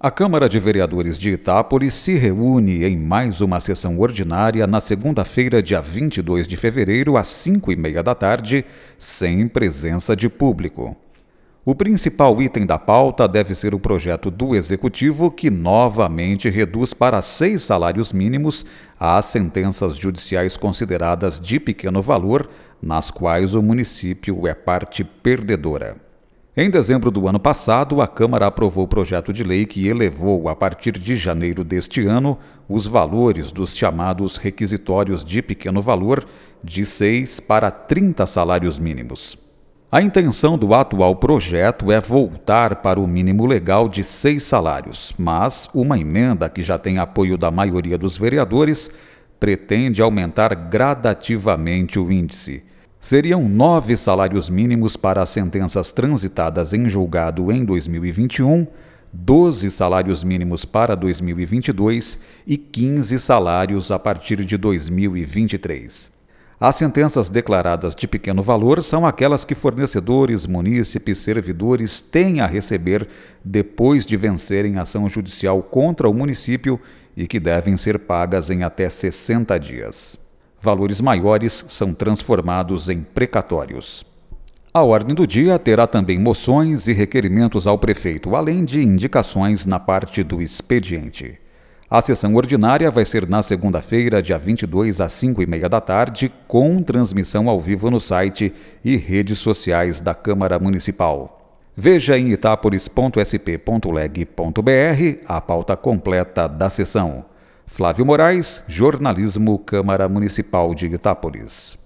A Câmara de Vereadores de Itápolis se reúne em mais uma sessão ordinária na segunda-feira, dia 22 de fevereiro, às 5 e meia da tarde, sem presença de público. O principal item da pauta deve ser o projeto do Executivo, que novamente reduz para seis salários mínimos as sentenças judiciais consideradas de pequeno valor, nas quais o município é parte perdedora. Em dezembro do ano passado, a Câmara aprovou o projeto de lei que elevou, a partir de janeiro deste ano, os valores dos chamados requisitórios de pequeno valor de 6 para 30 salários mínimos. A intenção do atual projeto é voltar para o mínimo legal de seis salários, mas uma emenda que já tem apoio da maioria dos vereadores pretende aumentar gradativamente o índice. Seriam nove salários mínimos para as sentenças transitadas em julgado em 2021, 12 salários mínimos para 2022 e 15 salários a partir de 2023. As sentenças declaradas de pequeno valor são aquelas que fornecedores, munícipes, servidores têm a receber depois de vencerem ação judicial contra o município e que devem ser pagas em até 60 dias. Valores maiores são transformados em precatórios. A ordem do dia terá também moções e requerimentos ao prefeito, além de indicações na parte do expediente. A sessão ordinária vai ser na segunda-feira, dia 22, às 5 e meia da tarde, com transmissão ao vivo no site e redes sociais da Câmara Municipal. Veja em itapolis.sp.leg.br a pauta completa da sessão. Flávio Moraes, Jornalismo Câmara Municipal de Itápolis.